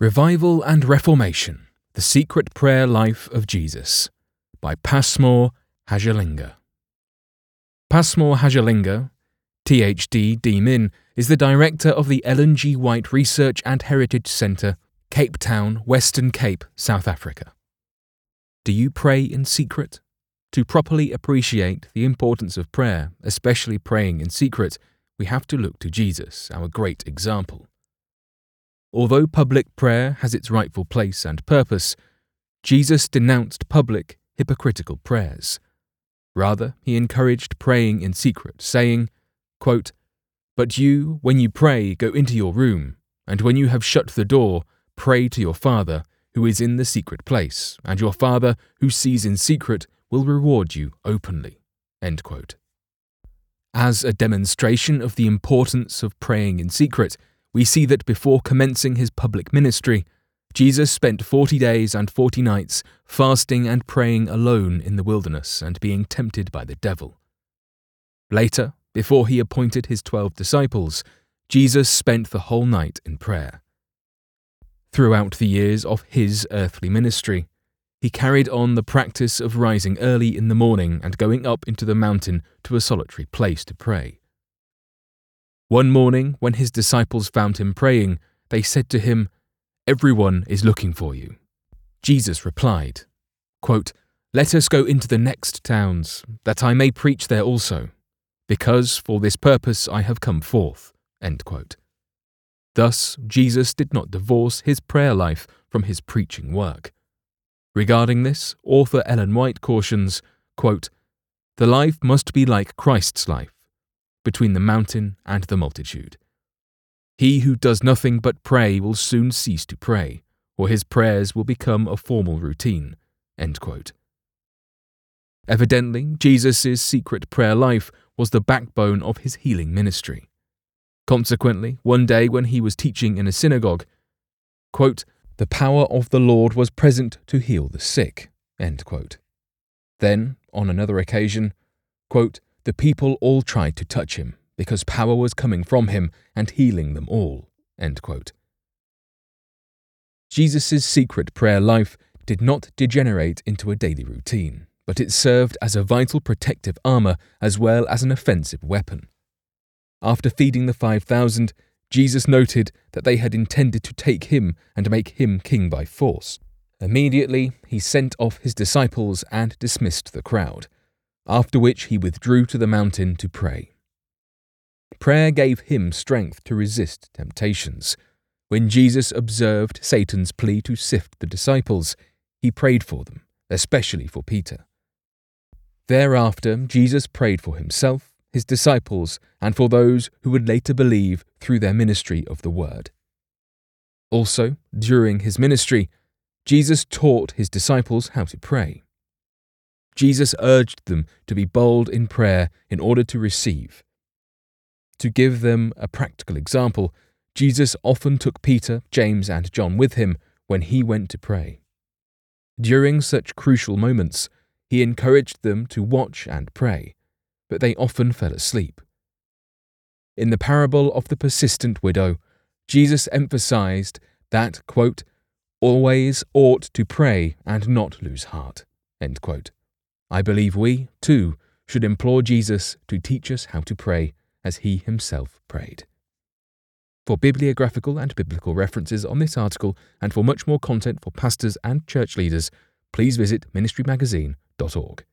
Revival and Reformation The Secret Prayer Life of Jesus by Passmore Hachalinga. Passmore Hachalinga, THD D-Min, is the director of the Ellen G. White Research and Heritage Centre, Cape Town, Western Cape, South Africa. Do you pray in secret? To properly appreciate the importance of prayer, especially praying in secret, we have to look to Jesus, our great example. Although public prayer has its rightful place and purpose, Jesus denounced public, hypocritical prayers. Rather, he encouraged praying in secret, saying, quote, But you, when you pray, go into your room, and when you have shut the door, pray to your Father, who is in the secret place, and your Father, who sees in secret, will reward you openly. As a demonstration of the importance of praying in secret, we see that before commencing his public ministry, Jesus spent 40 days and 40 nights fasting and praying alone in the wilderness and being tempted by the devil. Later, before he appointed his twelve disciples, Jesus spent the whole night in prayer. Throughout the years of his earthly ministry, he carried on the practice of rising early in the morning and going up into the mountain to a solitary place to pray. One morning, when his disciples found him praying, they said to him, Everyone is looking for you. Jesus replied, quote, Let us go into the next towns, that I may preach there also, because for this purpose I have come forth. Thus, Jesus did not divorce his prayer life from his preaching work. Regarding this, author Ellen White cautions, quote, The life must be like Christ's life between the mountain and the multitude. He who does nothing but pray will soon cease to pray, or his prayers will become a formal routine. Evidently, Jesus' secret prayer life was the backbone of his healing ministry. Consequently, one day when he was teaching in a synagogue, quote, the power of the Lord was present to heal the sick. Then, on another occasion, quote, the people all tried to touch him, because power was coming from him and healing them all. Jesus' secret prayer life did not degenerate into a daily routine, but it served as a vital protective armour as well as an offensive weapon. After feeding the 5,000, Jesus noted that they had intended to take him and make him king by force. Immediately, he sent off his disciples and dismissed the crowd after which he withdrew to the mountain to pray. Prayer gave him strength to resist temptations. When Jesus observed Satan's plea to sift the disciples, he prayed for them, especially for Peter. Thereafter, Jesus prayed for himself, his disciples, and for those who would later believe through their ministry of the Word. Also, during his ministry, Jesus taught his disciples how to pray. Jesus urged them to be bold in prayer in order to receive. To give them a practical example, Jesus often took Peter, James, and John with him when he went to pray. During such crucial moments, he encouraged them to watch and pray, but they often fell asleep. In the parable of the persistent widow, Jesus emphasized that, quote, always ought to pray and not lose heart. End quote. I believe we, too, should implore Jesus to teach us how to pray as he himself prayed. For bibliographical and biblical references on this article and for much more content for pastors and church leaders, please visit ministrymagazine.org.